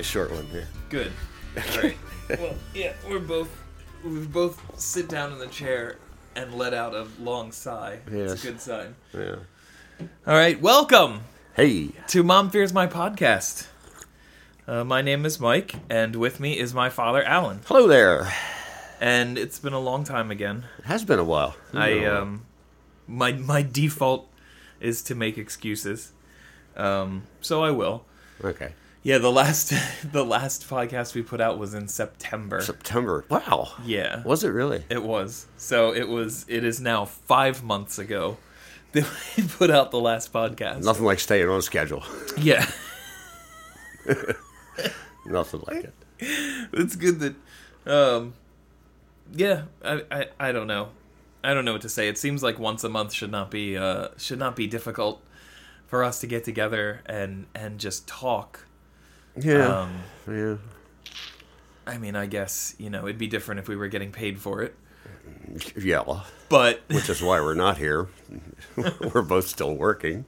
a short one. Yeah. Good. All right. Well, yeah, we're both we both sit down in the chair and let out a long sigh. Yes. It's a good sign. Yeah. All right, welcome Hey. to Mom Fears My podcast. Uh, my name is Mike, and with me is my father, Alan. Hello there. And it's been a long time again. It has been a while. I um, my my default is to make excuses, um, so I will. Okay. Yeah, the last the last podcast we put out was in September. September. Wow. yeah, Was it really? it was. So it was. It is now five months ago that we put out the last podcast. Nothing like staying on schedule. Yeah, Nothing like it. it's good that. Um, yeah, I, I I don't know. I don't know what to say. It seems like once a month should not be uh should not be difficult for us to get together and and just talk. Yeah. Um, yeah. I mean, I guess you know it'd be different if we were getting paid for it, Yeah. but Which is why we're not here. we're both still working.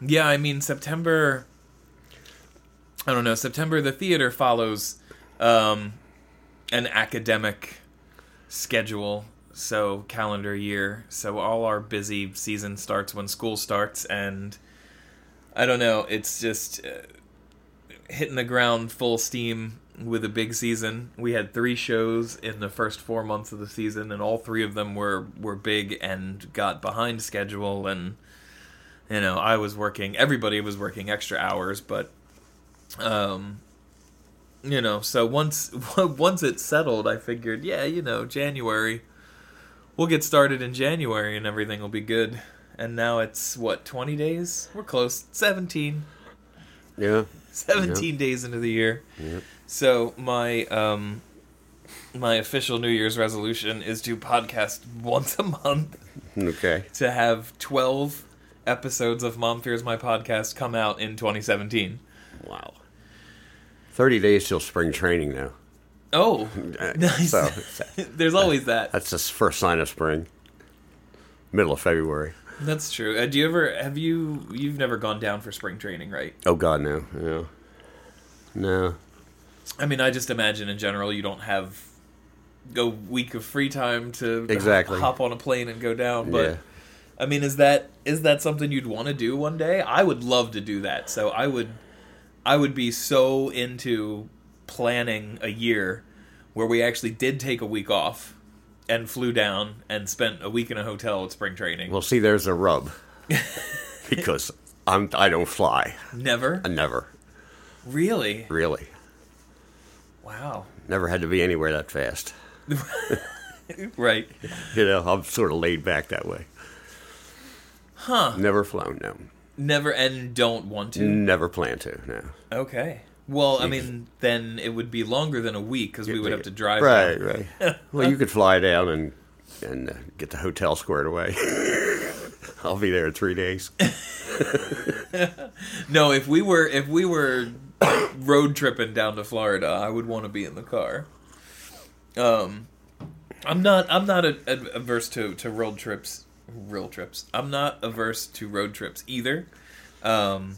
yeah, I mean September. I don't know. September, the theater follows um, an academic schedule, so calendar year. So all our busy season starts when school starts, and I don't know. It's just uh, hitting the ground full steam with a big season. We had three shows in the first four months of the season, and all three of them were were big and got behind schedule. And you know, I was working. Everybody was working extra hours, but um, you know, so once once it settled, I figured, yeah, you know, January, we'll get started in January, and everything will be good. And now it's what twenty days? We're close, seventeen. Yeah. 17 days into the year. Yep. So my um my official New Year's resolution is to podcast once a month Okay. to have 12 episodes of Mom Fears My podcast come out in 2017. Wow. 30 days till spring training now. Oh, Uh, nice. So There's always that. that's the first sign of spring. Middle of February. That's true. Uh, do you ever have you you've never gone down for spring training, right? Oh God, no. Yeah. No. I mean, I just imagine in general you don't have a week of free time to Exactly. hop on a plane and go down, but yeah. I mean, is that is that something you'd want to do one day? I would love to do that. So I would I would be so into planning a year where we actually did take a week off and flew down and spent a week in a hotel at spring training. Well, see, there's a rub because I'm I don't fly. Never? I never Really? really Wow. never had to be anywhere that fast. right. You know, I'm sort of laid back that way. Huh. Never flown. No. Never and don't want to. Never plan to. No. Okay. Well, I mean, then it would be longer than a week because we would have to drive. Right, down. right. well, you could fly down and and uh, get the hotel squared away. I'll be there in three days. No, if we were if we were road tripping down to Florida, I would want to be in the car. Um, I'm not I'm not a, a, averse to to road trips. Real trips. I'm not averse to road trips either. Um,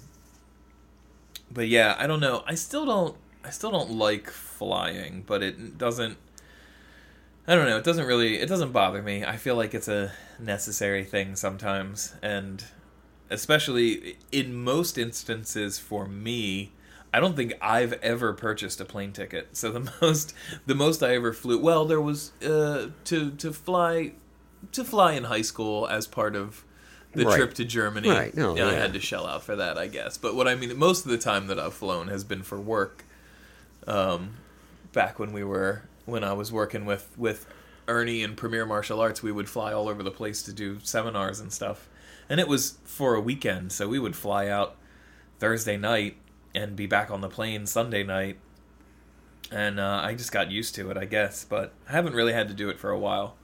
but yeah, I don't know. I still don't. I still don't like flying, but it doesn't. I don't know. It doesn't really. It doesn't bother me. I feel like it's a necessary thing sometimes, and especially in most instances for me i don't think i've ever purchased a plane ticket so the most the most i ever flew well there was uh to to fly to fly in high school as part of the Right. trip to germany. Right, no, yeah, i had to shell out for that i guess. But what i mean most of the time that i've flown has been for work um back when we were when i was working with with ernie and premier martial arts we would fly all over the place to do seminars and stuff. And it was for a weekend so we would fly out thursday night and be back on the plane sunday night. And uh, i just got used to it i guess but i haven't really had to do it for a while.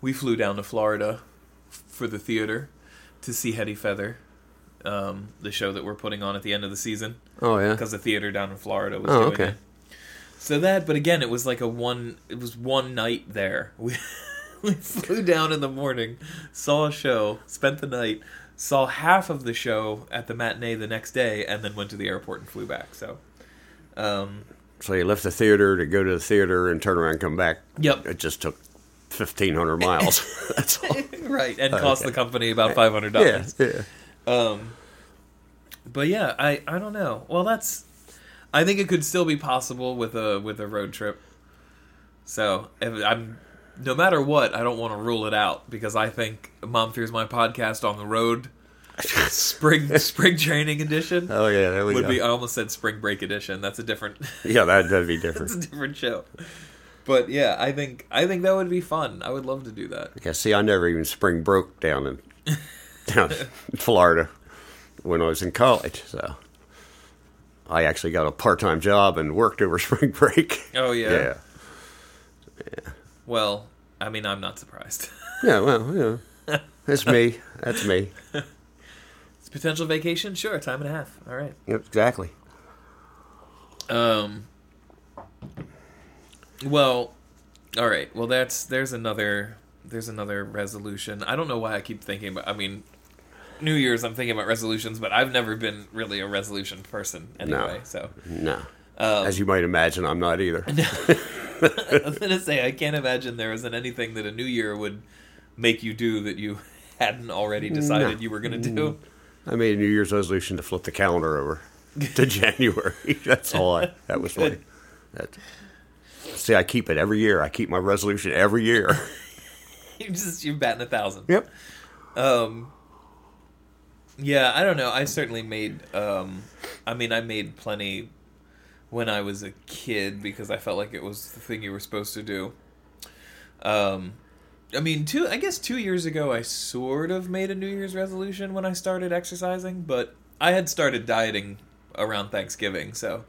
We flew down to florida f- for the theater to see hetty feather um, the show that we're putting on at the end of the season Oh yeah. because the theater down in Florida was Oh, doing okay. it. So that, but again, it was like a one. It was one night there. We we flew down in the morning, saw a show, spent the night, saw half of the show at the matinee the next day, and then went to the airport and flew back. So, um, So you left the theater to go to the theater and turn around and come back. Yep. It just took fifteen hundred miles. That's all. right, and cost the company about five hundred dollars. yeah. Um, but yeah, I I don't know. Well, that's I think it could still be possible with a with a road trip. So if I'm no matter what, I don't want to rule it out because I think Mom Fears My podcast on the road, spring spring training edition Oh yeah, there we would go. be. I almost said spring break edition. That's a different. yeah, that that'd be that's different. a different show. But yeah, I think I think that would be fun. I would love to do that. Yeah, see, I never even spring broke down in down in Florida when I was in college. So I actually got a part time job and worked over spring break. Oh yeah. yeah, Well, I mean, I'm not surprised. yeah. Well, yeah, that's me. That's me. It's potential vacation, sure, time and a half. All right. Yep, exactly. Um. Well, all right. Well, that's there's another there's another resolution. I don't know why I keep thinking about. I mean, New Year's. I'm thinking about resolutions, but I've never been really a resolution person anyway. So No, um, as you might imagine, I'm not either. I was gonna say I can't imagine there isn't anything that a New Year would make you do that you hadn't already decided No. you were gonna do. I made a New Year's resolution to flip the calendar over to January. That's all. I, that was. That, see, I keep it every year. I keep my resolution every year. you just you're batting a thousand. yep. Um, yeah, I don't know. I certainly made. Um, I mean, I made plenty when I was a kid because I felt like it was the thing you were supposed to do. Um, I mean, two. I guess two years ago, I sort of made a New Year's resolution when I started exercising, but I had started dieting around Thanksgiving, so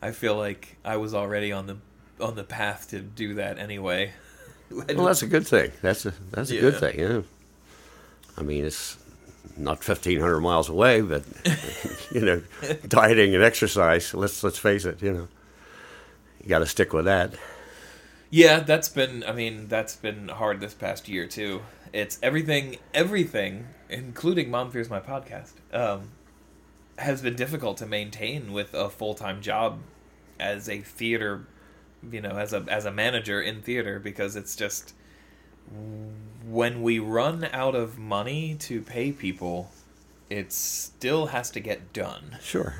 I feel like I was already on the on the path to do that anyway. Well, that's a good thing. That's a that's a good Yeah. thing. Yeah. I mean, it's not fifteen hundred miles away, but you know, dieting and exercise. Let's let's face it. You know, you got to stick with that. Yeah, that's been. I mean, that's been hard this past year too. It's everything, everything, including Mom Fears My podcast, um, has been difficult to maintain with a full time job as a theater, you know, as a as a manager in theater because it's just when we run out of money to pay people, it still has to get done. Sure,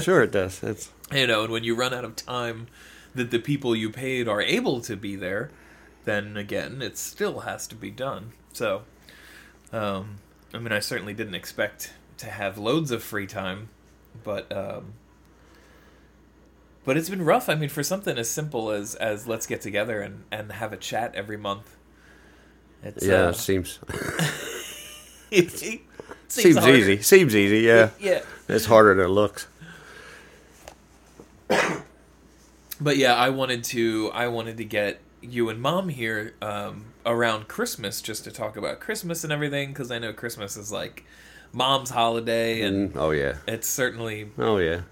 sure it does. It's you know and when you run out of time that the people you paid are able to be there then again it still has to be done. So um i mean i certainly didn't expect to have loads of free time but um but it's been rough i mean for something as simple as as let's get together and and have a chat every month it's yeah, uh, it seems it seems, seems easy. Seems easy. Yeah, yeah it's harder than it looks. but yeah, I wanted to I wanted to get you and mom here um, around Christmas just to talk about Christmas and everything because I know Christmas is like mom's holiday and Mm, oh yeah. it's certainly Oh yeah.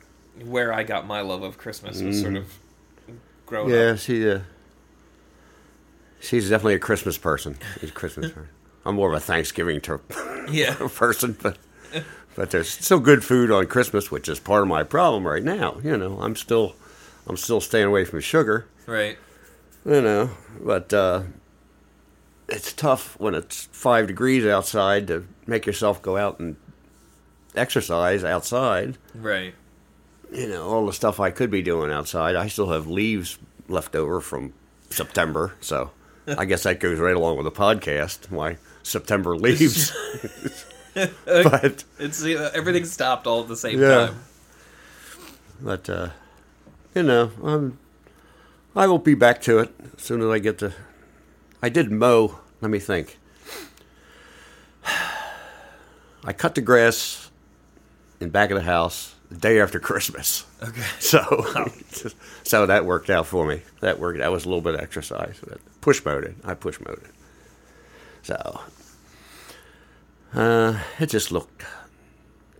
Where I got my love of Christmas was sort of growing Mm-hmm. Yeah, she uh, she's definitely a Christmas person. She's a Christmas person. I'm more of a Thanksgiving ter- Yeah, person, but but there's still good food on Christmas, which is part of my problem right now. You know, I'm still I'm still staying away from sugar. right. You know, but uh, it's tough when it's five degrees outside to make yourself go out and exercise outside. Right. You know, all the stuff I could be doing outside. I still have leaves left over from September, so I guess that goes right along with the podcast. My September leaves, but It's everything stopped all at the same Yeah. time. but uh, you know, I'm, I will be back to it as soon as I get to. I did mow. Let me think. I cut the grass in back of the house the day after Christmas. Okay. So, so that worked out for me. That worked. That was a little bit of exercise. But push mowed it. I push mowed it. So, uh, it just looked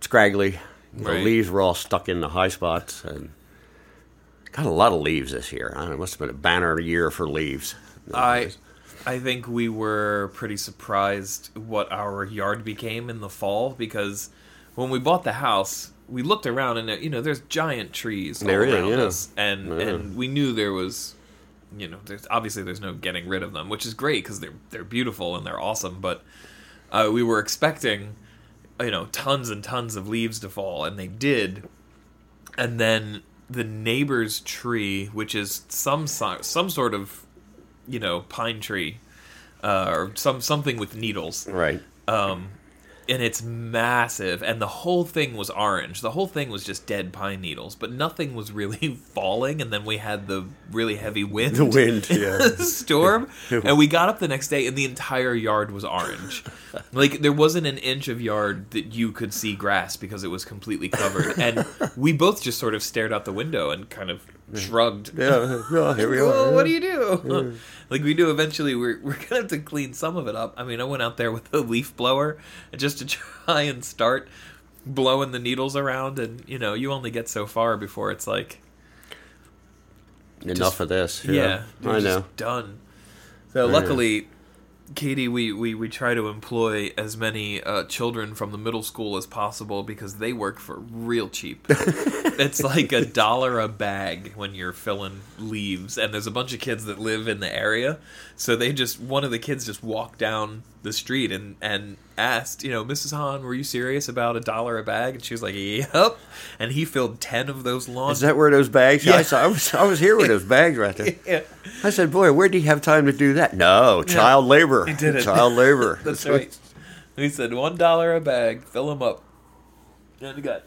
scraggly. The Right. leaves were all stuck in the high spots, and got a lot of leaves this year. Know, it must have been a banner year for leaves. I I think we were pretty surprised what our yard became in the fall because when we bought the house, we looked around and you know there's giant trees all There is, around yeah. us, and Yeah. and we knew there was, you know, there's obviously there's no getting rid of them, which is great because they're they're beautiful and they're awesome, but uh, we were expecting, you know, tons and tons of leaves to fall, and they did, and then the neighbor's tree, which is some so- some sort of, you know, pine tree, uh, or some something with needles, Right. um, and it's massive, and the whole thing was orange. The whole thing was just dead pine needles, but nothing was really falling. And then we had the really heavy wind, The wind, yeah. storm, and we got up the next day, and the entire yard was orange. like there wasn't an inch of yard that you could see grass because it was completely covered. And we both just sort of stared out the window and kind of shrugged. Yeah. yeah, here we are. Oh, what do you do? like we do eventually, we're we're gonna have to clean some of it up. I mean, I went out there with a leaf blower just to try and start blowing the needles around, and you know, you only get so far before it's like, Enough Just- of this. yeah, you're I know. done. So Yeah. luckily. Katie, we, we, we try to employ as many uh, children from the middle school as possible because they work for real cheap. it's like a dollar a bag when you're filling leaves, and there's a bunch of kids that live in the area, so they just one of the kids just walked down the street and and asked, you know, Mrs. Hahn, were you serious about a dollar a bag? And she was like, Yep. And he filled ten of those lawn. Is that where those bags? Yeah. I, saw, I was I was here with those bags right there. yeah. I said, "Boy, where do you have time to do that?" No, child labor. He did it. Child labor. That's right. He said one dollar a bag, fill them up. And he got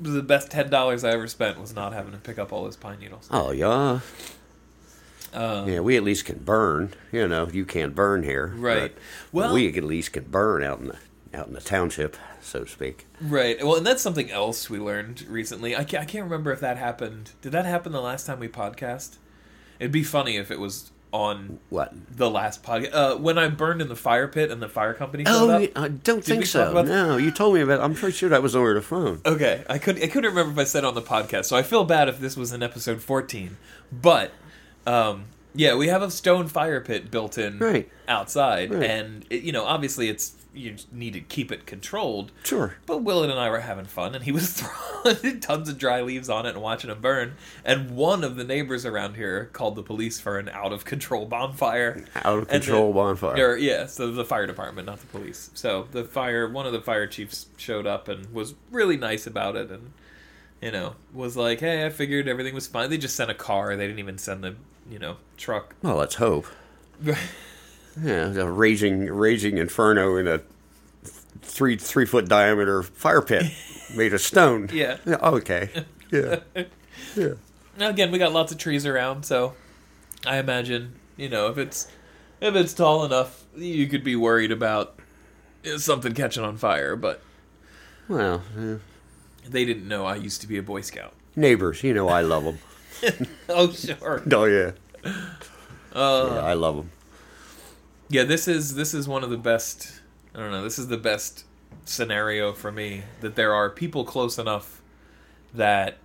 the best ten dollars I ever spent was not having to pick up all those pine needles. Oh yeah, Um, yeah. We at least can burn. You know, you can't burn here, Right. but Well- we at least can burn out in the out in the township, so to speak. Right. Well, and that's something else we learned recently. I can't, I can't remember if that happened. Did that happen the last time we podcast? It'd be funny if it was on What? the last podcast. Uh, when I burned in the fire pit and the fire company showed Oh, up. I don't Did think so. No, you told me about. I'm pretty sure that was over the phone. Okay, I couldn't I couldn't remember if I said on the podcast, so I feel bad if this was in episode fourteen. But um, yeah, we have a stone fire pit built in Right. outside, Right. and it, you know, obviously, it's you need to keep it controlled. Sure. But Willard and I were having fun, and he was throwing tons of dry leaves on it and watching them burn. And one of the neighbors around here called the police for an out of control bonfire. Out of control the- bonfire. Or, yeah, so the fire department, not the police. So the fire, one of the fire chiefs showed up and was really nice about it, and you know was like, "Hey, I figured everything was fine." They just sent a car. They didn't even send the you know truck. Well, let's hope. Yeah, a raging, raging inferno in a three three foot diameter fire pit made of stone. Yeah. Okay. Yeah. Yeah. Now, again, we got lots of trees around, so I imagine you know if it's if it's tall enough, you could be worried about something catching on fire. But Well, eh, they didn't know I used to be a Boy Scout. neighbors, you know I love them. Oh sure. Oh yeah. Uh, yeah, I love them. Yeah, this is this is one of the best. I don't know. This is the best scenario for me that there are people close enough that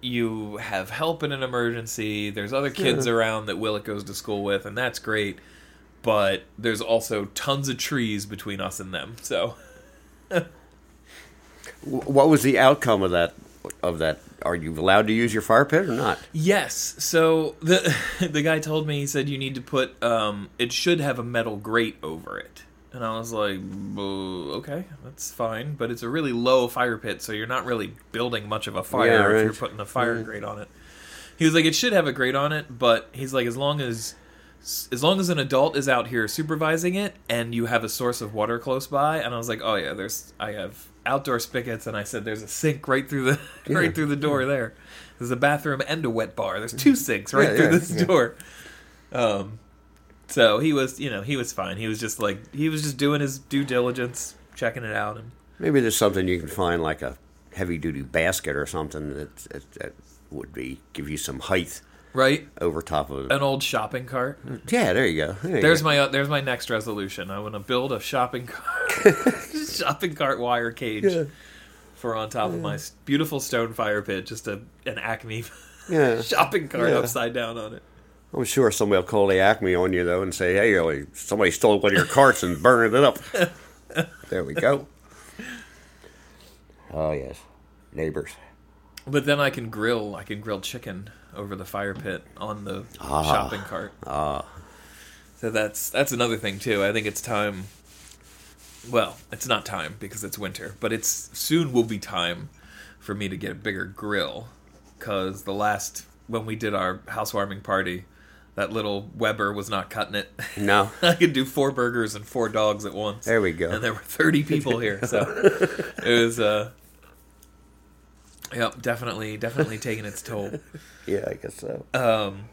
you have help in an emergency. There's other kids around that Willet goes to school with, and that's great. But there's also tons of trees between us and them. So What was the outcome of that? Of that? Are you allowed to use your fire pit or not? yes, so the the guy told me he said you need to put um, it should have a metal grate over it. And I was like, okay, that's fine, but it's a really low fire pit, so you're not really building much of a fire Yeah, if you're putting a fire Yeah. grate on it. He was like, it should have a grate on it, but he's like, as long as as long as an adult is out here supervising it and you have a source of water close by, and I was like, oh yeah, there's I have outdoor spigots, and I said there's a sink right through the Yeah. right through the door there. There's a bathroom and a wet bar. There's two sinks right Yeah, through yeah, this yeah. door. Um, so he was, you know, he was fine. He was just like he was just doing his due diligence, checking it out, and Maybe there's something you can find, like a heavy duty basket or something that, that that would be give you some height right, over top of an old shopping cart. Yeah, there you go. There you There's go. my uh, there's my next resolution. I want to build a shopping cart, shopping cart wire cage Yeah. for on top of my beautiful stone fire pit. Just a an Acme yeah. shopping cart Yeah. upside down on it. I'm sure somebody will call the Acme on you though and say, "Hey, somebody stole one of your carts and burned it up." there we go. Oh yes, neighbors. But then I can grill. I can grill chicken over the fire pit on the Ah. shopping cart. So that's that's another thing too. I think it's time. Well, it's not time because it's winter, but it's soon will be time for me to get a bigger grill. Cause the last when we did our housewarming party, that little Weber was not cutting it. No. I could do four burgers and four dogs at once. There we go. And there were thirty people here, so it was. uh Yep, definitely, definitely taking its toll. Yeah, I guess so. Um,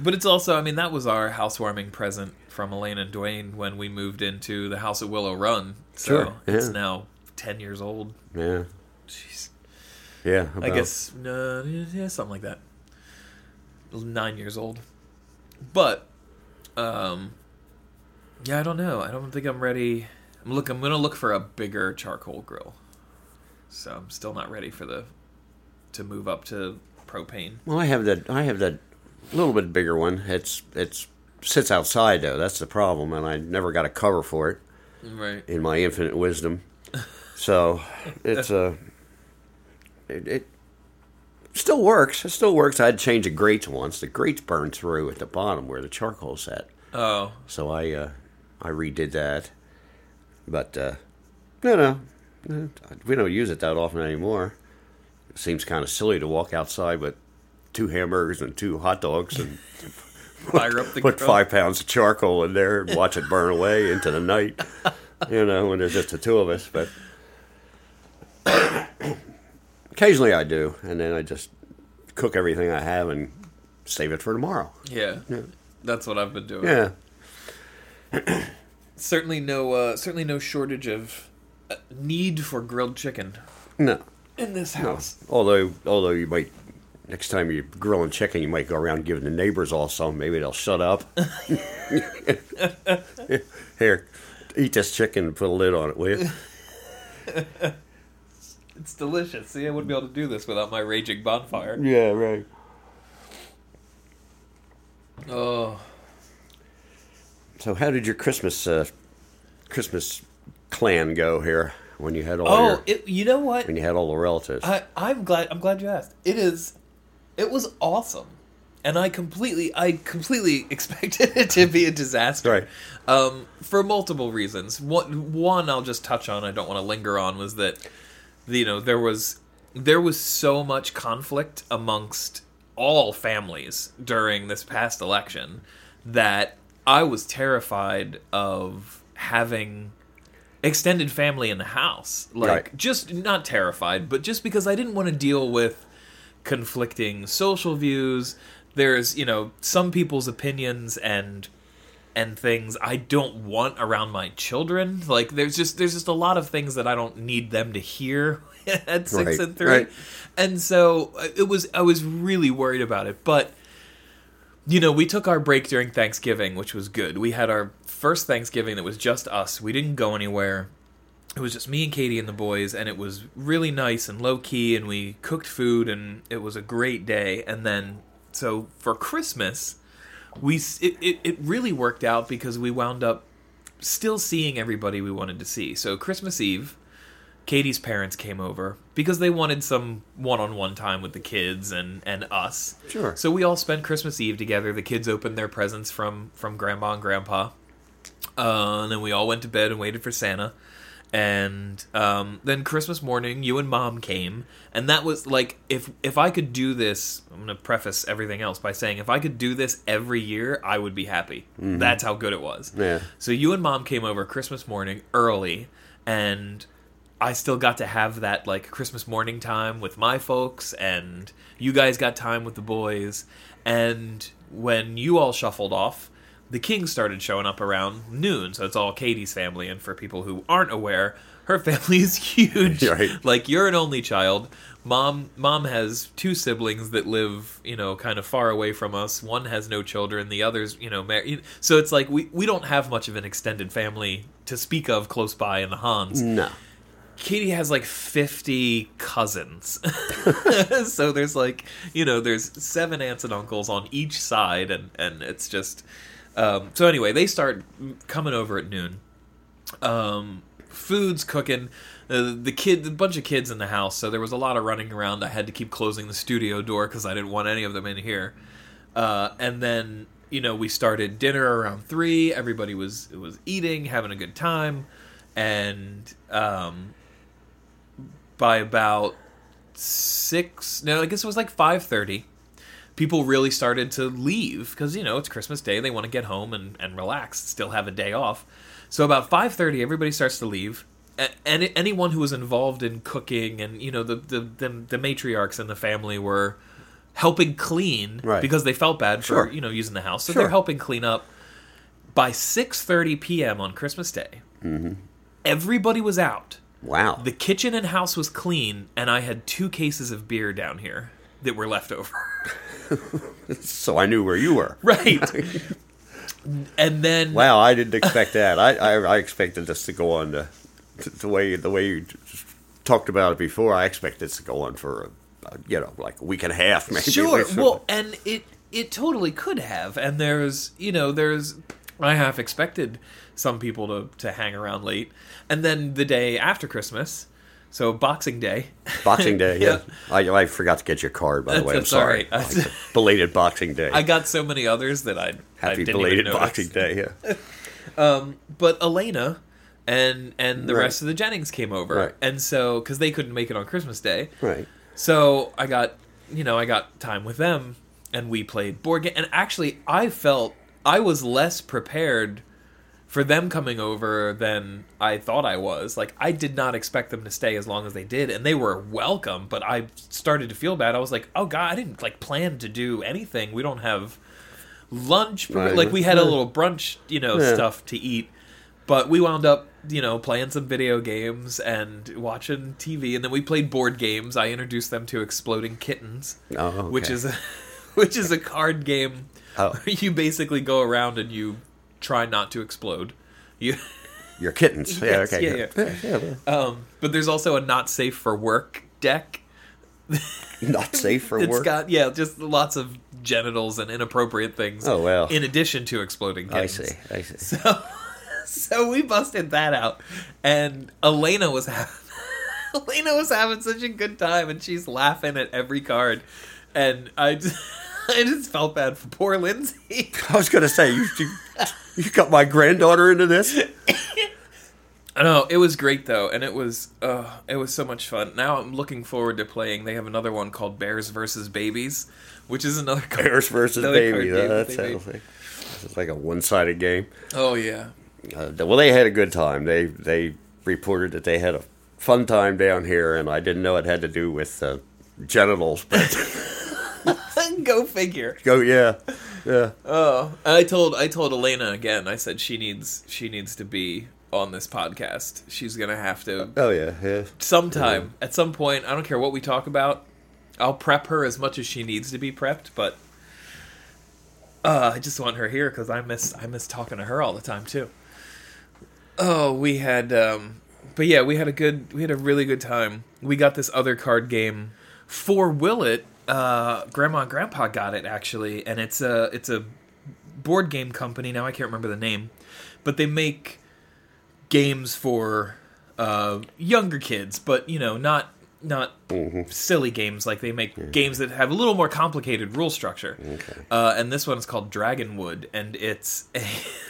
but it's also, I mean, that was our housewarming present from Elaine and Dwayne when we moved into the house at Willow Run. So Sure, it's now 10 years old. yeah, Jeez. yeah. I guess, no, yeah, something like that. Nine years old. But, um, yeah, I don't know. I don't think I'm ready. I'm look. I'm gonna look for a bigger charcoal grill. So I'm still not ready for the to move up to propane. Well, I have that. I have that little bit bigger one. It's it's sits outside though. That's the problem, and I never got a cover for it Right. in my infinite wisdom. So it's a it, it still works. It still works. I had to change the grates once. The grates burned through at the bottom where the charcoal sat. Oh, So I uh, I redid that. But uh, no, no, we don't use it that often anymore. It seems kind of silly to walk outside with two hamburgers and two hot dogs and fire up the put grill. five pounds of charcoal in there and watch it burn away into the night. You know, when there's just the two of us. But occasionally I do, and then I just cook everything I have and save it for tomorrow. Yeah. That's what I've been doing. Yeah. Certainly no uh, certainly no shortage of uh, need for grilled chicken No. In this No. house. Although, although you might next time you're grilling chicken, you might go around giving the neighbors all some. Maybe they'll shut up. Here, eat this chicken and put a lid on it, will you? It's delicious. See, I wouldn't be able to do this without my raging bonfire. Yeah, right. Oh, So, how did your Christmas uh, Christmas clan go here when you had all oh, your it, you know what? when you had all the relatives? I I'm glad I'm glad you asked. It is, it was awesome, and I completely I completely expected it to be a disaster. Right. Um, for multiple reasons. One one I'll just touch on. I don't want to linger on. Was that you know there was there was so much conflict amongst all families during this past election that I was terrified of having extended family in the house. Like Right. just not terrified, but just because I didn't want to deal with conflicting social views. There's, you know, some people's opinions and and things I don't want around my children. Like there's just there's just a lot of things that I don't need them to hear at 6 Right, and 3. right. And so uh, it was I was really worried about it, but you know, we took our break during Thanksgiving, which was good. We had our first Thanksgiving that was just us. We didn't go anywhere. It was just me and Katie and the boys, and it was really nice and low key. And we cooked food, and it was a great day. And then, so for Christmas, we it, it, it really worked out because we wound up still seeing everybody we wanted to see. So Christmas Eve, Katie's parents came over because they wanted some one-on-one time with the kids and and us. Sure. So we all spent Christmas Eve together. The kids opened their presents from from Grandma and Grandpa, uh, and then we all went to bed and waited for Santa. And um, then Christmas morning, you and Mom came, and that was like if if I could do this. I'm gonna preface everything else by saying if I could do this every year, I would be happy. That's how good it was. Yeah. So you and mom came over Christmas morning early, and I still got to have that like Christmas morning time with my folks, and you guys got time with the boys. And when you all shuffled off, the king started showing up around noon. So it's all Katie's family, and for people who aren't aware, her family is huge. Right. Like you're an only child. Mom mom has two siblings that live, you know, kind of far away from us. One has no children, the other's, you know, married. So it's like we we don't have much of an extended family to speak of close by in the Hahns. No. Katie has like 50 cousins. so there's like, you know, there's seven aunts and uncles on each side and and it's just um, so anyway, they start coming over at noon. Um, food's cooking. Uh, the kid, a bunch of kids in the house, so there was a lot of running around. I had to keep closing the studio door because I didn't want any of them in here. Uh, and then you know we started dinner around three. Everybody was was eating, having a good time, and um, by about six, no, I guess it was like five thirty. People really started to leave because you know it's Christmas Day. They want to get home and, and relax, still have a day off. So about five thirty, everybody starts to leave. And anyone who was involved in cooking and you know the the the, the matriarchs in the family were helping clean Right. because they felt bad for Sure. you know using the house, so Sure. they're helping clean up. By six thirty p.m. on Christmas Day, Mm-hmm. everybody was out. Wow. The kitchen and house was clean, and I had two cases of beer down here that were left over. so I knew where you were. right. and then Wow, I didn't expect that. I, I, I expected this to go on the, the way the way you talked about it before. I expected this to go on for uh, you know like a week and a half, maybe. sure well and it it totally could have and there's you know there's i half expected some people to to hang around late and then the day after christmas so boxing day Boxing Day. Yeah, Yeah. I, I forgot to get your card. By the That's- way, I'm sorry. right. Like, belated Boxing Day. i got so many others that i I Happy didn't belated. Boxing Day. Yeah. Um, but elena and and the Right. rest of the jennings came over Right. and so because they couldn't make it on christmas day Right. So I got, you know, I got time with them, and we played board game. And actually, I felt I was less prepared for them coming over than I thought I was. Like I did not expect them to stay as long as they did, and they were welcome. But I started to feel bad. I was like, oh god, I didn't like plan to do anything. We don't have lunch. Right. Like we had a little brunch, you know, Yeah. stuff to eat. But we wound up, you know, playing some video games and watching TV, and then we played board games. I introduced them to Exploding Kittens, Oh, okay. which is a, which is a card game Oh. you basically go around and you try not to explode. You, your kittens. Yeah. Yes, okay. yeah, yeah. yeah. um, but there's also a not safe for work deck. Not safe for It's work. got yeah, just lots of genitals and inappropriate things. Oh, well. In addition to exploding kittens. I see. I see. So, so we busted that out, and Elena was having Elena was having such a good time, and she's laughing at every card, and I just, I just felt bad for poor Lindsay. I was going to say you, you you got my granddaughter into this. I know it was great though, and it was uh, it was so much fun. Now I'm looking forward to playing. They have another one called Bears versus Babies, which is another card. Bears versus Babies. card baby. game That that sounds like it's like a one-sided game. Oh yeah, Uh, well, they had a good time. They they reported that they had a fun time down here, and I didn't know it had to do with uh, genitals. But go figure. go, yeah, yeah. Oh, I told I told Elena again. I said she needs she needs to be on this podcast. She's gonna have to Oh yeah, yeah. sometime at some point. I don't care what we talk about. I'll prep her as much as she needs to be prepped, but uh, I just want her here because I miss I miss talking to her all the time too. Oh, we had, um, but yeah, we had a good we had a really good time. We got this other card game for Willet. Uh, Grandma and Grandpa got it actually, and it's a it's a board game company now. I can't remember the name, but they make games for uh, younger kids, but you know, not not silly games. Like they make games that have a little more complicated rule structure. Uh, and this one is called Dragonwood, and it's a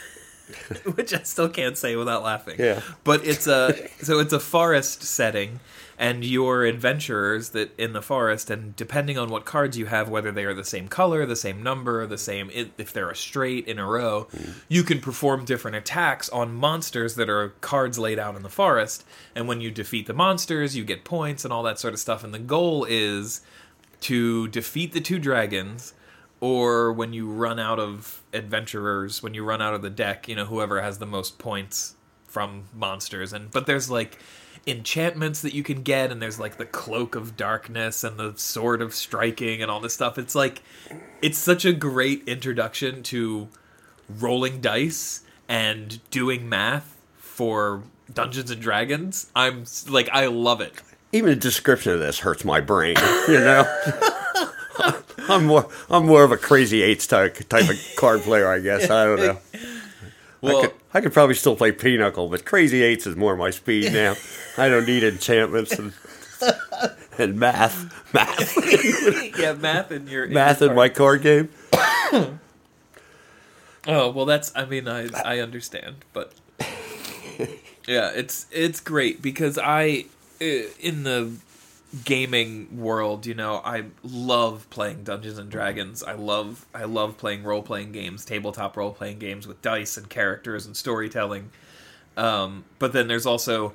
which I still can't say without laughing. Yeah. But it's a so it's a forest setting, and you're adventurers that in the forest, and depending on what cards you have, whether they are the same color, the same number, the same if they're a straight in a row, mm. you can perform different attacks on monsters that are cards laid out in the forest. And when you defeat the monsters, you get points and all that sort of stuff. And the goal is to defeat the two dragons or when you run out of adventurers when you run out of the deck you know whoever has the most points from monsters and but there's like enchantments that you can get and there's like the cloak of darkness and the sword of striking and all this stuff it's like it's such a great introduction to rolling dice and doing math for Dungeons and Dragons, I'm like I love it. Even the description of this hurts my brain. You know, I'm more I'm more of a crazy eights type type of card player, I guess. I don't know. Well, I could, I could probably still play Pinochle, but crazy eights is more my speed now. I don't need enchantments and and math, math, yeah, math in your in math in my card game. Oh well, that's. I mean, I I understand, but yeah, it's it's great because I uh, in the gaming world, you know, I love playing Dungeons and Dragons. I love I love playing role playing games, tabletop role playing games with dice and characters and storytelling. Um, but then there's also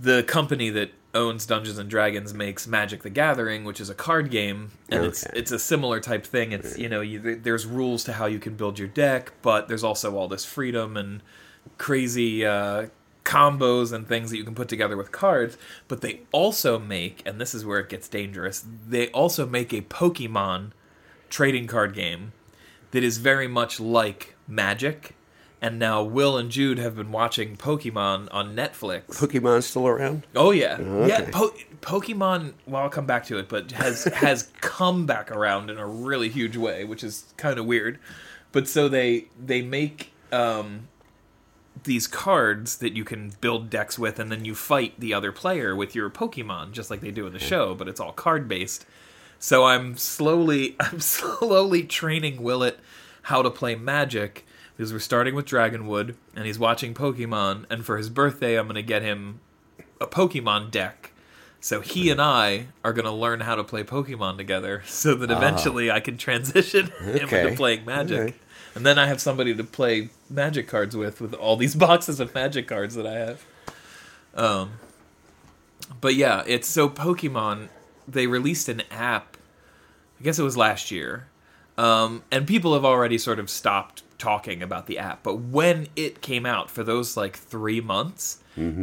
the company that owns Dungeons and Dragons makes Magic the Gathering, which is a card game, and it's it's a similar type thing. It's you know you, there's rules to how you can build your deck, but there's also all this freedom and crazy uh, combos and things that you can put together with cards. But they also make, and this is where it gets dangerous. They also make a Pokemon trading card game that is very much like Magic. And now Will and Jude have been watching Pokemon on Netflix. Pokemon's still around. Oh yeah, Okay. yeah. Po- Pokemon. Well, I'll come back to it, but has has come back around in a really huge way, which is kind of weird. But so they they make um, these cards that you can build decks with, and then you fight the other player with your Pokemon, just like they do in the show. But it's all card based. So I'm slowly I'm slowly training Willet how to play Magic because we're starting with Dragonwood and he's watching Pokemon and for his birthday I'm going to get him a Pokemon deck. So he and I are going to learn how to play Pokemon together so that ah. eventually I can transition him Okay. into playing Magic. Okay. And then I have somebody to play Magic cards with with all these boxes of Magic cards that I have. Um but yeah, it's so Pokemon they released an app I guess it was last year. Um, and people have already sort of stopped talking about the app. But when it came out for those like three months,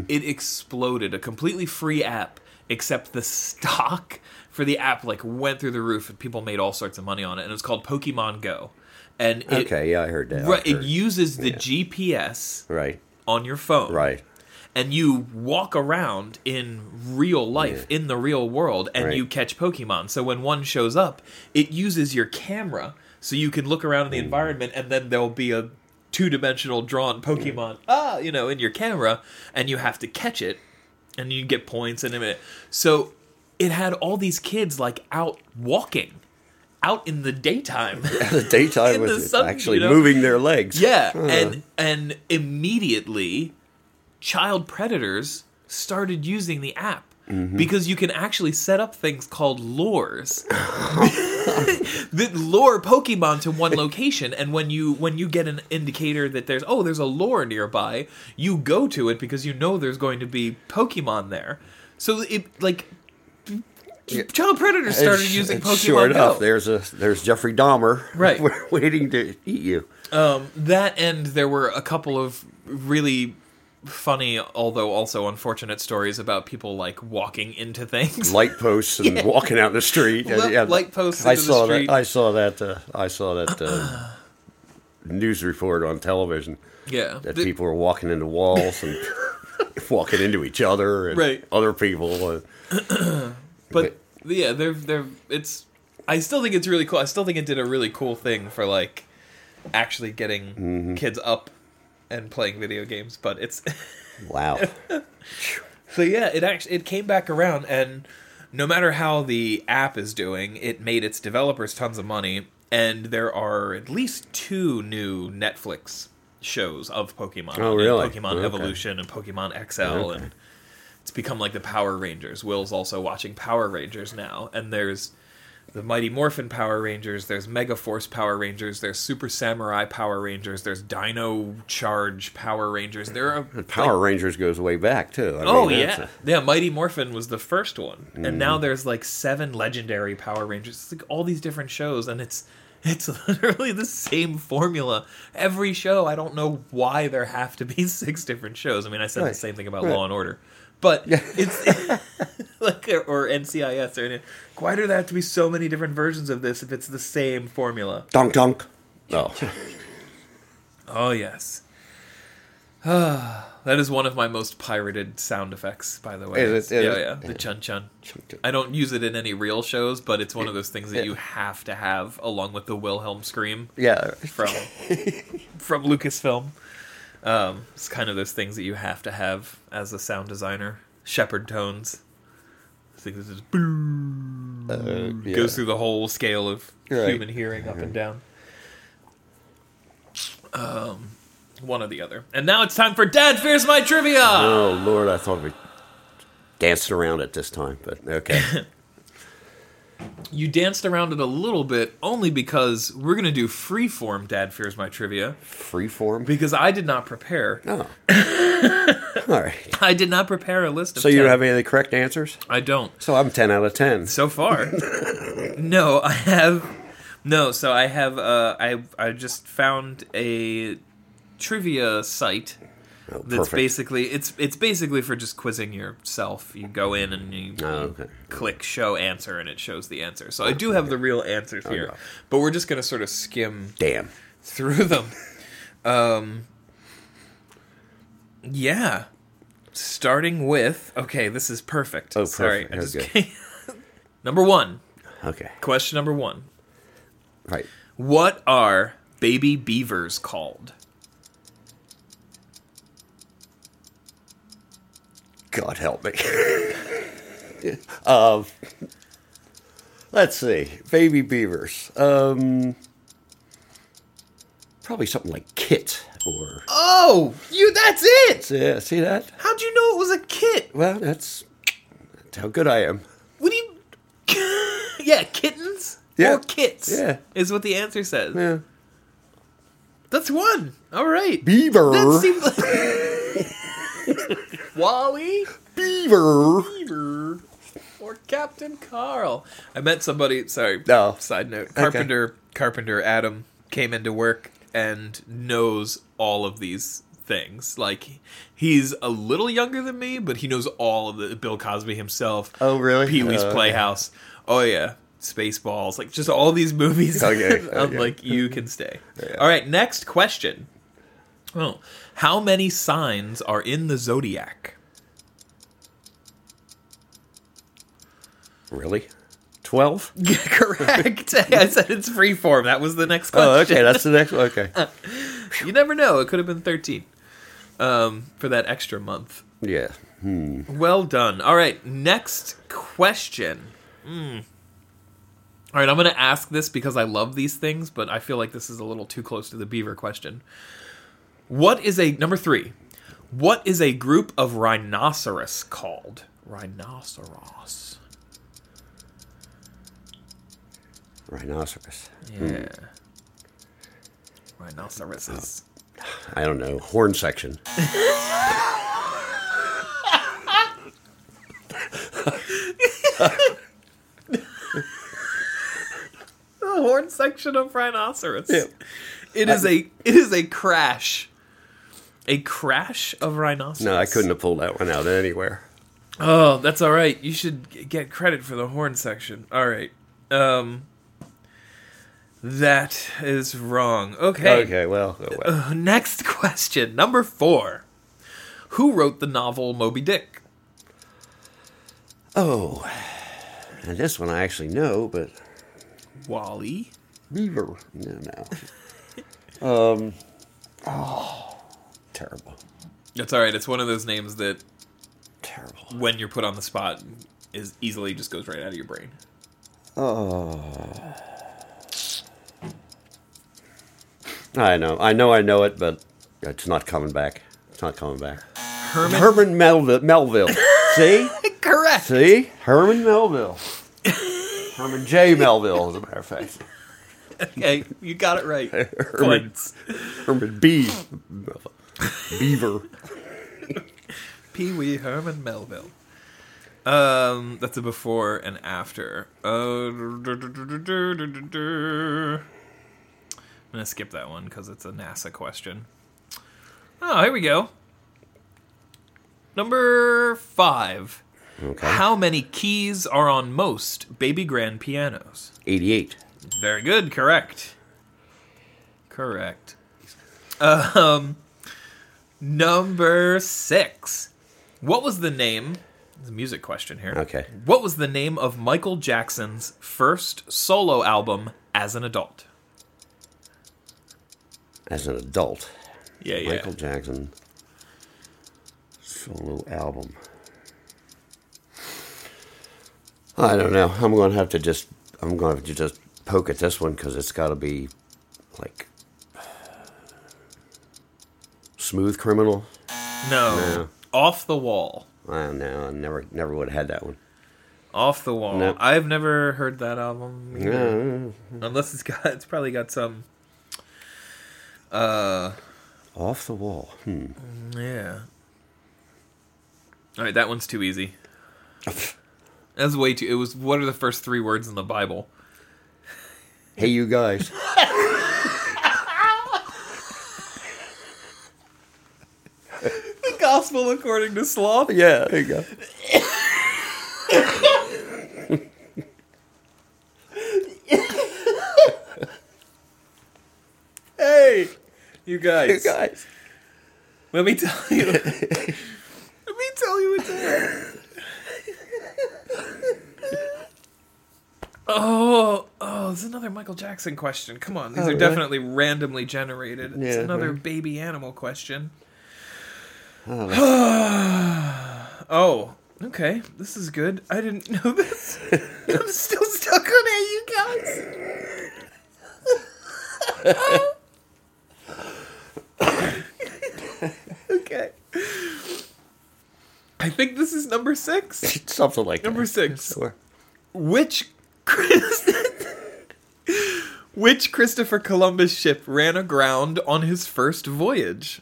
it exploded. A completely free app, except the stock for the app like went through the roof, and people made all sorts of money on it. And it was called Pokemon Go. And it, Okay, yeah, I heard that. right, it uses the GPS right, on your phone. Right. and you walk around in real life in the real world and Right. you catch pokemon. So when one shows up it uses your camera so you can look around in the environment and then there'll be a two-dimensional drawn pokemon ah you know in your camera and you have to catch it and you get points in a minute so it had all these kids like out walking out in the daytime The daytime In the sun, actually you know? moving their legs. Yeah, Huh. and and immediately, child predators started using the app Mm-hmm. because you can actually set up things called lures that lure Pokemon to one location, and when you when you get an indicator that there's oh there's a lure nearby, you go to it because you know there's going to be Pokemon there. So it like. Child predators started It's- using it's Pokemon Sure enough, Go. there's a there's Jeffrey Dahmer, Right. waiting to eat you. Um, that and there were a couple of really funny, although also unfortunate stories about people like walking into things. Light posts and walking out in the street. and, Li- light posts I saw that. I saw that. Uh, I saw that uh, news report on television yeah, that The- people were walking into walls and walking into each other and Right. other people. Uh, but yeah, they're they're it's. I still think it's really cool. I still think it did a really cool thing for like actually getting Mm-hmm. kids up and playing video games. But it's wow. So yeah, it actually it came back around, and no matter how the app is doing, it made its developers tons of money, and there are at least two new Netflix shows of Pokemon. Oh, really? Pokemon Okay. Evolution and Pokemon XL, Okay. and it's become like the Power Rangers. Will's also watching Power Rangers now, and there's the Mighty Morphin Power Rangers, there's Mega Force Power Rangers, there's Super Samurai Power Rangers, there's Dino Charge Power Rangers. There are Power Rangers goes way back too. I Oh mean, yeah, a- yeah. Mighty Morphin was the first one, and Mm-hmm. now there's like seven legendary Power Rangers. It's like all these different shows, and it's it's literally the same formula every show. I don't know why there have to be six different shows. I mean, I said the same thing about Right. Law and Order, but it's like or NCIS or anything. Why do there have to be so many different versions of this if it's the same formula? dunk dunk. Oh, Oh yes. That is one of my most pirated sound effects, by the way. Is it- is yeah, it? yeah, the chun chun. I don't use it in any real shows, but it's one of those things that you have to have along with the Wilhelm scream Yeah. from from Lucasfilm. Um, it's kind of those things that you have to have as a sound designer. Shepard tones. I think this is boom, Uh, yeah. goes through the whole scale of Right. human hearing up and down. Um, one or the other. And now it's time for Dad Fears My Trivia. Oh Lord, I thought we danced around it this time, but okay. You danced around it a little bit only because we're gonna do freeform Dad Fears My Trivia Freeform. because I did not prepare. Oh. All right. I did not prepare a list of. So you 10. don't have any of the correct answers? I don't. So I'm ten out of ten. So far, no, I have no. So I have. Uh, I I just found a trivia site Oh, that's perfect. basically it's it's basically for just quizzing yourself. You go in and you Oh, okay. click show answer and it shows the answer. So I do have the real answers here, but we're just gonna sort of skim Damn. through them. Um, yeah. Starting with okay, this is perfect. Oh, Sorry, perfect. I just Okay. can't- number one. Okay. Question number one: Right. What are baby beavers called? God help me. um, let's see. Baby beavers. Um, probably something like kit or. Oh, you! That's it. Yeah, see that? How'd you know it was a kit? Well, that's, that's how good I am. What do you? yeah, kittens Yeah. or kits. Yeah. is what the answer says. Yeah. That's one. All right. Beaver. That seems like Wally. beaver. Beaver or Captain Carl. I met somebody. Sorry. No. Side note: Carpenter. Carpenter Adam came into work and knows all of these things. Like he's a little younger than me, but he knows all of the Bill Cosby himself. Oh, really? Pee Wee's Oh, okay. Playhouse. Oh yeah. Spaceballs, like just all these movies. Okay, I'm okay. like, you can stay. All right, next question. Oh, how many signs are in the zodiac? Really? 12? Correct. I said it's free form. That was the next question. Oh, okay. That's the next one. Okay. You never know. It could have been 13 um, for that extra month. Yeah. Well done. All right, next question. Mm. All right, I'm going to ask this because I love these things, but I feel like this is a little too close to the beaver question. What is a number three? What is a group of rhinoceros called? Rhinoceros. Rhinoceros. Yeah. Hmm. Rhinoceroses. Uh, I don't know. Horn section. The horn section of rhinoceros. Yeah. It is a it is a crash. A crash of rhinoceros. No, I couldn't have pulled that one out anywhere. Oh, that's all right. You should get credit for the horn section. All right. Um that is wrong. Okay. Okay, well, oh, well. Uh, next question, number 4. Who wrote the novel Moby Dick? Oh, and this one I actually know, but Wally. beaver. No, no. um. Oh, terrible, That's all right. It's one of those names that terrible. when you're put on the spot is easily just goes right out of your brain. Oh. I know, I know, I know it, but it's not coming back. It's not coming back. Herman Herman Melville. Melville. See, Correct. see, Herman Melville. Herman J. Melville, as a matter of fact. Okay, you got it right. Herman, Points. Herman B. Beaver. Pee Wee Herman Melville. Um, that's a before and after. Uh, I'm gonna skip that one because it's a NASA question. Oh, here we go. Number five. Okay. How many keys are on most baby grand pianos? 88. Very good. Correct. Correct. Um, Number six. What was the name? It's a music question here. Okay. What was the name of Michael Jackson's first solo album as an adult? As an adult, Yeah, yeah. Michael Jackson solo album. I don't know. I'm going to have to just. I'm going to have to just poke at this one because it's got to be like smooth criminal. No. No. Off the wall. I don't know. I never, never would have had that one. Off the wall. No. I've never heard that album. No, Unless it's got it's probably got some uh off the wall. Hmm. yeah. Alright, that one's too easy. That's way too it was what are the first three words in the Bible? Hey, you guys. gospel according to sloth. yeah, there you go. Hey you guys. You guys. Let me tell you. Let me tell you what's happening. Oh, oh, this is another Michael Jackson question. Come on, these Oh, are really? definitely randomly generated. It's Yeah, another right. baby animal question. Oh, Oh, okay, this is good. I didn't know this. I'm still stuck on it, You Guys. okay. I think this is number six. something like Number that. six. Sure. Which Which Christopher Columbus ship ran aground on his first voyage?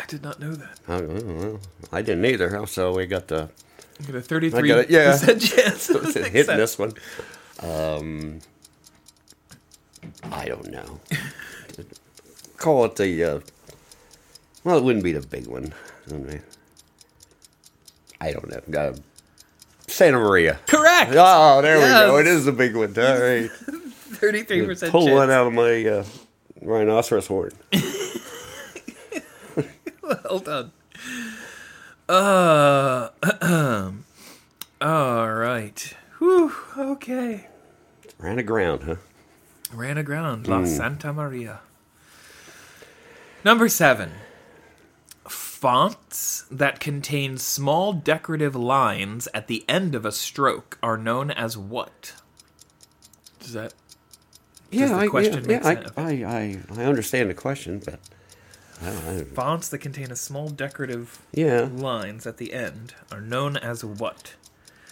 I did not know that. Oh, well, I didn't either. So we got the I got a thirty-three I got it, yeah. percent chance of hitting this one. Um, I don't know. Call it the. Uh, well, it wouldn't be the big one. I don't know. Uh, Santa Maria. Correct. Oh, there we go. It is the big one. All right. Thirty-three percent Pull chance. one out of my uh, rhinoceros horn. Well done. Uh, all right. Whew. Okay. Ran aground, huh? Ran aground La Santa Maria. Number seven. Fonts that contain small decorative lines at the end of a stroke are known as what? Does that Yeah, I, yeah, make yeah, I, I, I understand the question, but I don't, I don't, fonts that contain a small decorative yeah, lines at the end are known as what?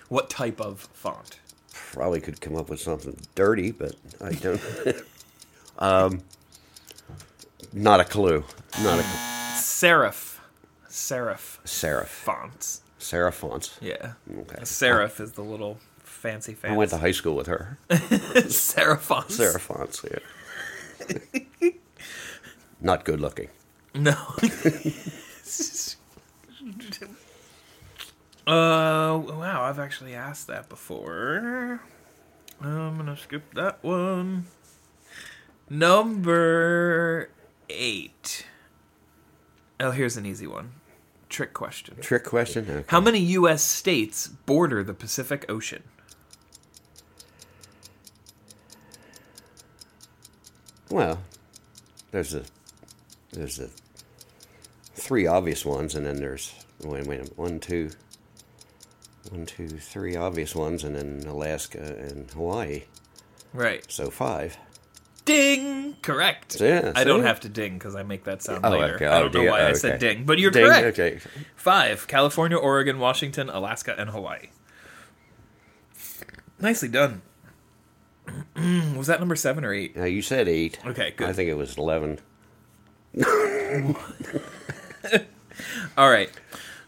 What type of font? probably could come up with something dirty, but I don't. um, not a clue. Not a cl- Serif. Serif serif. fonts. Serif fonts. Yeah. Okay. A serif is the little fancy fancy. I went to high school with her. serif fonts. Serif fonts. Yeah. not good looking. No. uh, wow, I've actually asked that before. I'm gonna skip that one. Number eight. Oh, here's an easy one. Trick question. Trick question. Okay. How many U.S. states border the Pacific Ocean? Well, there's a there's a three obvious ones, and then there's wait wait one two one two three obvious ones, and then Alaska and Hawaii. Right. So five. Ding! Correct. Yeah, I don't have to ding because I make that sound Oh, later. okay. I Oh, don't know dear. why I Okay. said ding, but you're Ding, correct. Okay. Five: California, Oregon, Washington, Alaska, and Hawaii. Nicely done. Was that number seven or eight? Now you said eight. Okay, good. I think it was eleven. All right.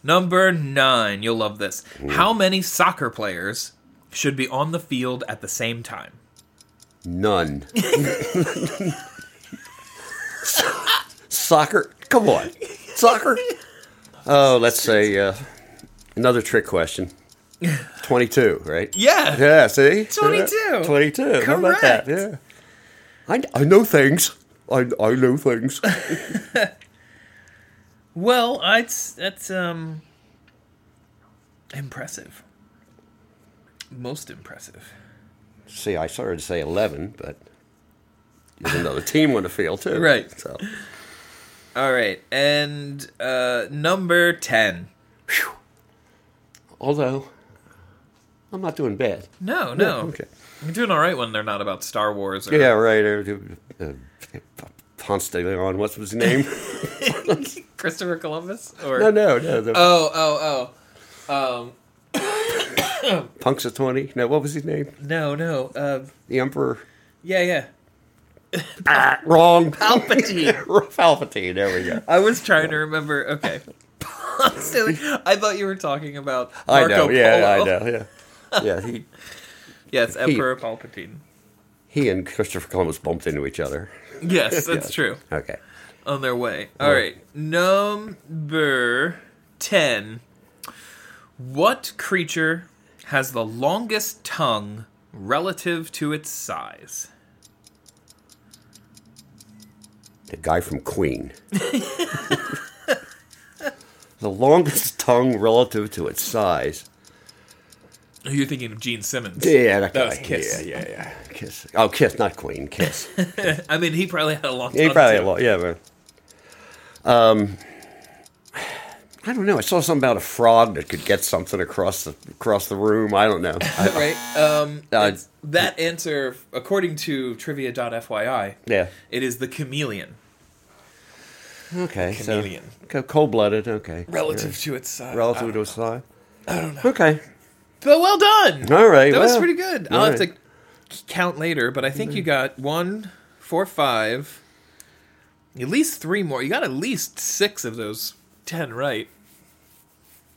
Number nine. You'll love this. How many soccer players should be on the field at the same time? None. Soccer? Come on. Soccer? Oh, let's say uh, another trick question. 22, right? Yeah. Yeah, see? 22. 22. How about that? Correct. Yeah. I, I know things. I, I know things. Well, I, that's um impressive. Most impressive. See, I started to say 11, but there's another team on the field, too. Right. So, All right, and uh number 10. although, I'm not doing bad. No, no. Okay. You're doing all right when they're not about Star Wars or Yeah, right. Uh, uh, Ponce de Leon, what's his name? Christopher Columbus or no, no, no. The Oh, oh, oh. Um Punxsutawney. No, what was his name? no, no. Uh The Emperor. yeah, yeah. Ah, wrong. Palpatine. Palpatine. There we go. I was trying to remember. Okay. I thought you were talking about I Marco know. Yeah, Polo. I know. Yeah. Yeah. He Yes, Emperor Palpatine. he and Christopher Columbus bumped into each other. Yes, that's Yeah. true. Okay. On their way. All right. Number 10. What creature has the longest tongue relative to its size? The guy from Queen. the longest tongue relative to its size. You're thinking of Gene Simmons. Yeah, that, That guy. was Kiss. Yeah, yeah, yeah. Kiss. Oh, Kiss, not Queen. Kiss. I mean, he probably had a long he probably too. a lot. Yeah, but um, I don't know. I saw something about a frog that could get something across the across the room. I don't know. I, right? Um, Uh, that answer, according to trivia.fyi, yeah. it is the chameleon. Okay. Chameleon. So cold blooded. Okay. Relative to its size. Yeah. Relative to its size. I don't know. Okay. But well done. All right. That was pretty good. I'll have right. to count later, but I think you mm-hmm. got one, four, five, at least three more. You got at least six of those ten right.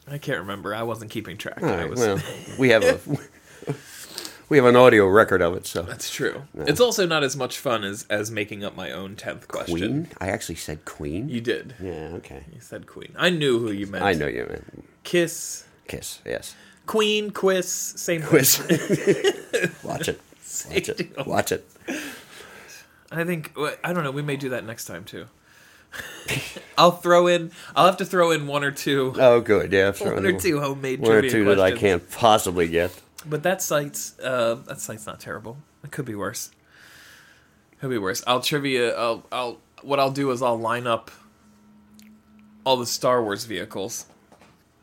I can't remember. I wasn't keeping track. All I right. was, Well, we have a we have an audio record of it. So That's true. It's also not as much fun as as making up my own tenth question. Queen. I actually said Queen. You did. yeah. Okay. You said Queen. I knew who you meant. I know you meant Kiss, Kiss. Yes. Queen, Quiz, same Quiz. Watch it. Watch it. Watch it. I think I don't know. We may do that next time too. I'll throw in. I'll have to throw in one or two, Oh, good. Yeah. throw one or two homemade One or two that I can't possibly get. But that site's uh, that site's not terrible. It could be worse. Could be worse. I'll trivia. I'll. I'll. What I'll do is I'll line up all the Star Wars vehicles.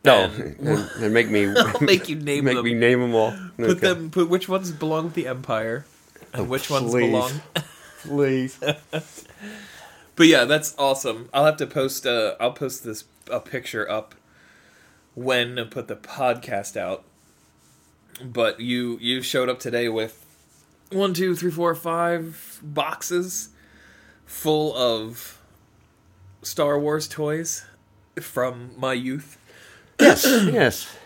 No, And- and, and make me make you name make them. me name them all. Put Okay. them. Put which ones belong to the Empire, and Oh, which ones belong. please. But yeah, that's awesome. I'll have to post. Uh, I'll post this a picture up when I put the podcast out. But you you showed up today with one, two, three, four, five boxes full of Star Wars toys from my youth. Yes, yes.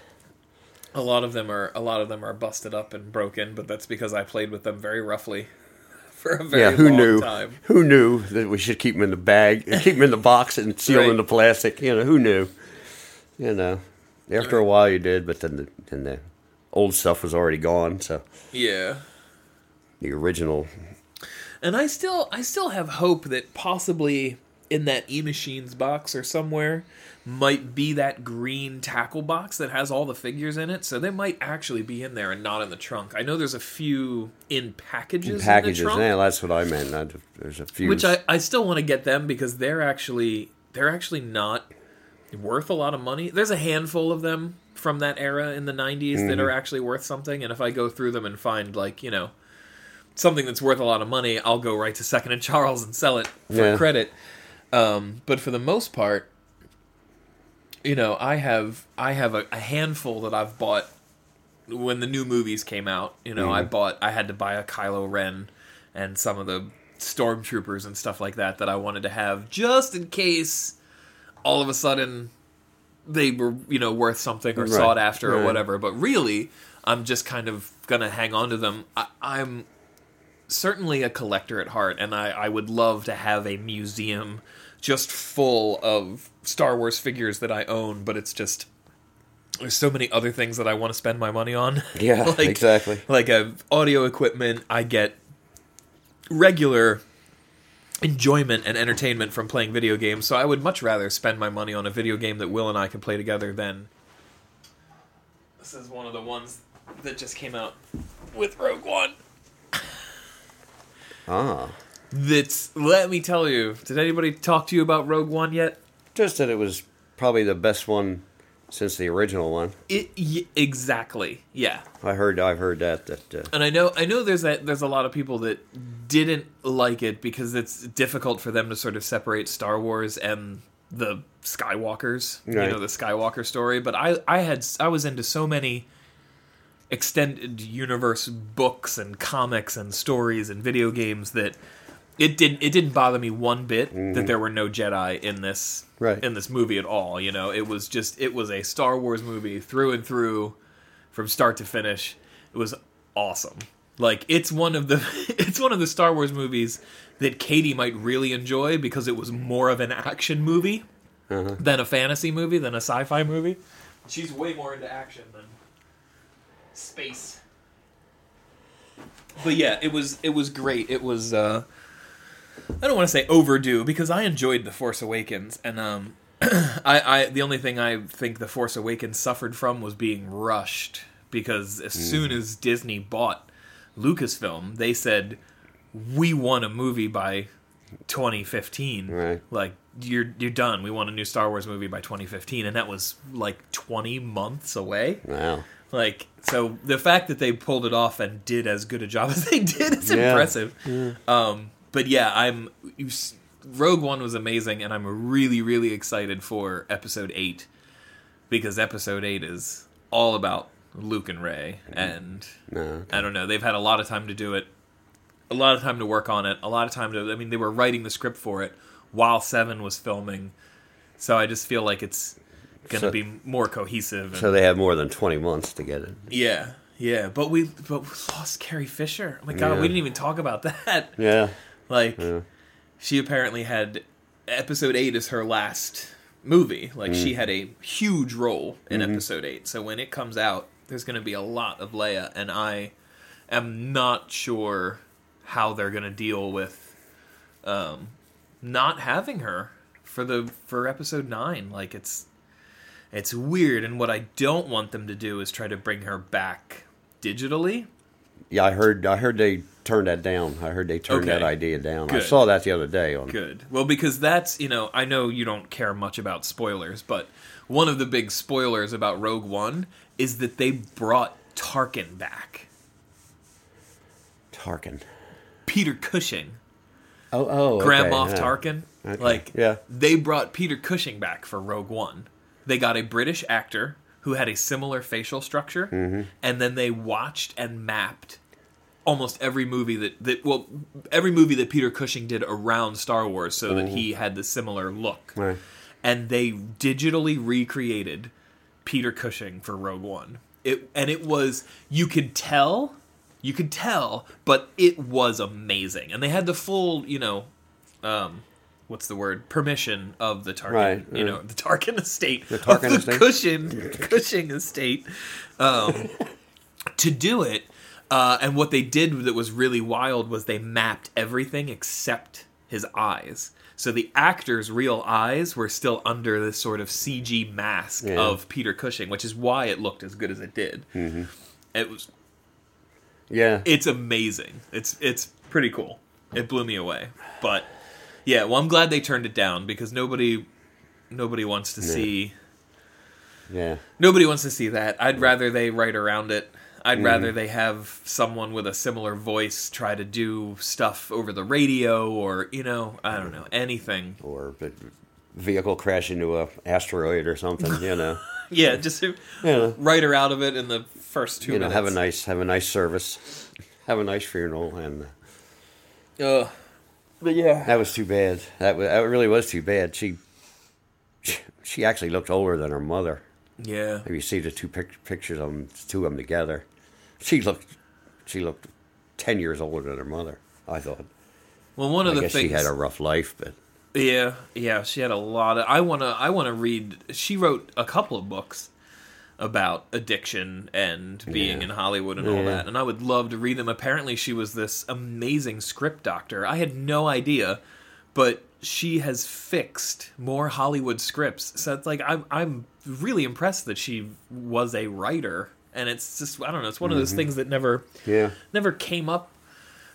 A lot of them are a lot of them are busted up and broken, but that's because I played with them very roughly for a very Yeah, who long knew? time. Who knew that we should keep them in the bag, keep them in the box, and seal them Right. in the plastic? You know, who knew? You know, after a while you did, but then the, then the old stuff was already gone. So Yeah. the original, And I still I still have hope that possibly in that E Machines box or somewhere might be that green tackle box that has all the figures in it. So they might actually be in there and not in the trunk. I know there's a few in packages packages. in the trunk, Yeah, that's what I meant. I, there's a few. which I, I still want to get them because they're actually they're actually not worth a lot of money. There's a handful of them from that era in the 90s Mm-hmm. that are actually worth something and if I go through them and find like, you know, something that's worth a lot of money, I'll go right to Second and Charles and sell it for Yeah. credit. Um, but for the most part, you know, I have I have a, a handful that I've bought when the new movies came out. You know, I bought I had to buy a Kylo Ren and some of the stormtroopers and stuff like that that I wanted to have just in case all of a sudden they were you know worth something or Right. sought after or whatever. But really, I'm just kind of gonna hang on to them. I, I'm certainly a collector at heart, and I, I would love to have a museum just full of Star Wars figures that I own, but it's just there's so many other things that I want to spend my money on. Yeah, exactly. Like a audio equipment, I get regular enjoyment and entertainment from playing video games. So I would much rather spend my money on a video game that Will and I can play together than. This is one of the ones that just came out with Rogue One. Ah, That's let me tell you. Did anybody talk to you about Rogue One yet? just that it was probably the best one since the original one. It y- exactly. Yeah. I heard. I've heard that. That uh, And I know I know there's a, there's a lot of people that didn't like it because it's difficult for them to sort of separate Star Wars and the Skywalkers, you know, the Skywalker story. But I I had I was into so many extended universe books and comics and stories and video games that it didn't it didn't bother me one bit that there were no Jedi in this Right. in this movie at all. You know, it was just it was a Star Wars movie through and through, from start to finish. It was awesome. Like it's one of the it's one of the Star Wars movies that Katie might really enjoy because it was more of an action movie than a fantasy movie than a sci-fi movie. She's way more into action than space. But yeah, it was it was great. It was uh I don't want to say overdue because I enjoyed The Force Awakens and um I, I the only thing I think The Force Awakens suffered from was being rushed because as soon as Disney bought Lucasfilm, they said we want a movie by 2015. Right. Like you're you're done. We want a new Star Wars movie by 2015 and that was like 20 months away. wow. Like so, the fact that they pulled it off and did as good a job as they did is Yeah. impressive. Um, but yeah, I'm Rogue One was amazing, and I'm really really excited for Episode Eight because Episode Eight is all about Luke and Rey, and No. I don't know. They've had a lot of time to do it, a lot of time to work on it, a lot of time to. I mean, they were writing the script for it while Seven was filming, so I just feel like it's going to So- be more cohesive. And, So they have more than twenty months to get it. yeah, yeah, but we but we lost Carrie Fisher. Oh my god, Yeah. we didn't even talk about that. Yeah. Like, Yeah. she apparently had episode eight is her last movie. Like, Mm. she had a huge role in Mm-hmm. episode eight. So when it comes out, there's going to be a lot of Leia, and I am not sure how they're going to deal with um, not having her for the for episode nine. Like, it's it's weird, and what I don't want them to do is try to bring her back digitally. Yeah, I heard. I heard they turned that down. I heard they turned Okay. that idea down. I saw that the other day on. Good. Well, because that's, you know, I know you don't care much about spoilers, but one of the big spoilers about Rogue One is that they brought Tarkin back. Tarkin. Peter Cushing, Oh, oh, Grand okay, Moff yeah. Tarkin. Okay, Like, yeah. they brought Peter Cushing back for Rogue One. They got a British actor who had a similar facial structure, Mm-hmm. and then they watched and mapped almost every movie that, that well every movie that Peter Cushing did around Star Wars so that he had the similar look. Mm-hmm. Right. And they digitally recreated Peter Cushing for Rogue One. It and it was you could tell, you could tell, but it was amazing. And they had the full, you know, um what's the word? Permission of the Tarkin, Right, you know, the Tarkin estate, the Tarkin the estate? Cushing, Cushing estate, um, to do it. Uh, and what they did that was really wild was they mapped everything except his eyes. So the actor's real eyes were still under this sort of CG mask Yeah. of Peter Cushing, which is why it looked as good as it did. Mm-hmm. It was Yeah. it's amazing. It's it's pretty cool. It blew me away. But yeah, well, I'm glad they turned it down because nobody nobody wants to see yeah. nobody wants to see that. I'd rather they write around it. I'd Mm. rather they have someone with a similar voice try to do stuff over the radio or you know I don't know anything. Or a vehicle crash into a asteroid or something. You know. Yeah, just to Yeah. write her out of it in the first two you know, minutes. have a nice have a nice service, have a nice funeral, and Ugh. But yeah, that was too bad. That wa- that really was too bad. She she actually looked older than her mother. yeah. If you see the two pic- pictures of them, two of them together, she looked she looked ten years older than her mother. I thought. Well, one of I the guess things she had a rough life, but Yeah, yeah, she had a lot of. I wanna, I wanna read. She wrote a couple of books about addiction and being Yeah. in Hollywood and all that, and I would love to read them. Apparently, she was this amazing script doctor. I had no idea but she has fixed more Hollywood scripts. So it's like I'm I'm really impressed that she was a writer, and it's just I don't know. It's one of those things that never Yeah. never came up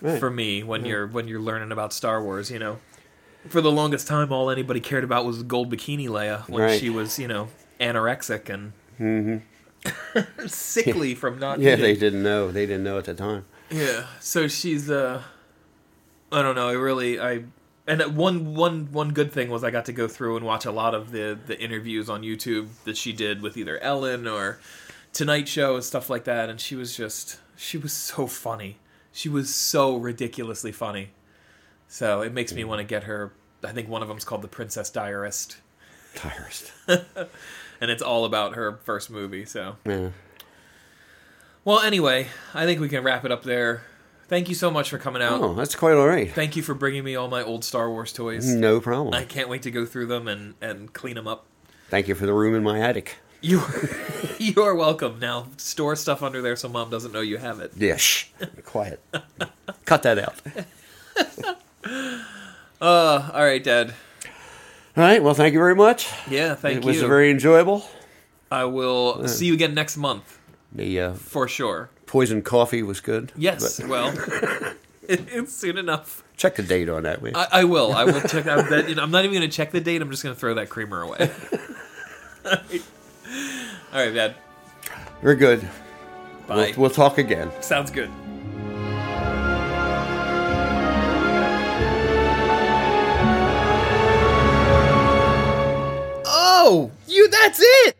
Right. for me when you're when you're learning about Star Wars. You know, for the longest time, all anybody cared about was gold bikini Leia when Right. she was you know anorexic and sickly from not Mm-hmm. Yeah, eating. they didn't know. They didn't know at the time. Yeah. So she's uh I don't know, I really I and one one one good thing was I got to go through and watch a lot of the the interviews on YouTube that she did with either Ellen or Tonight Show and stuff like that and she was just she was so funny. She was so ridiculously funny. So it makes me mm. want to get her I think one of them's called The Princess Diarist Diarist. and it's all about her first movie, so Yeah. Well, anyway, I think we can wrap it up there. Thank you so much for coming out. Oh, that's quite all right. Thank you for bringing me all my old Star Wars toys. No problem. I can't wait to go through them and, and clean them up. Thank you for the room in my attic. You you are welcome. Now store stuff under there so mom doesn't know you have it. Yeah, shh. Quiet. Cut that out. Uh, all right, Dad. All right. Well, thank you very much. Yeah, thank you. it was very enjoyable. I will see you again next month The uh, for sure. poison coffee was good. Yes, But well, it, it's soon enough. check the date on that. I, I will. I will check out that. You know, I'm not even going to check the date. I'm just going to throw that creamer away. All right, right, We're good. Bye. We'll, we'll talk again. Sounds good. Oh, you that's it.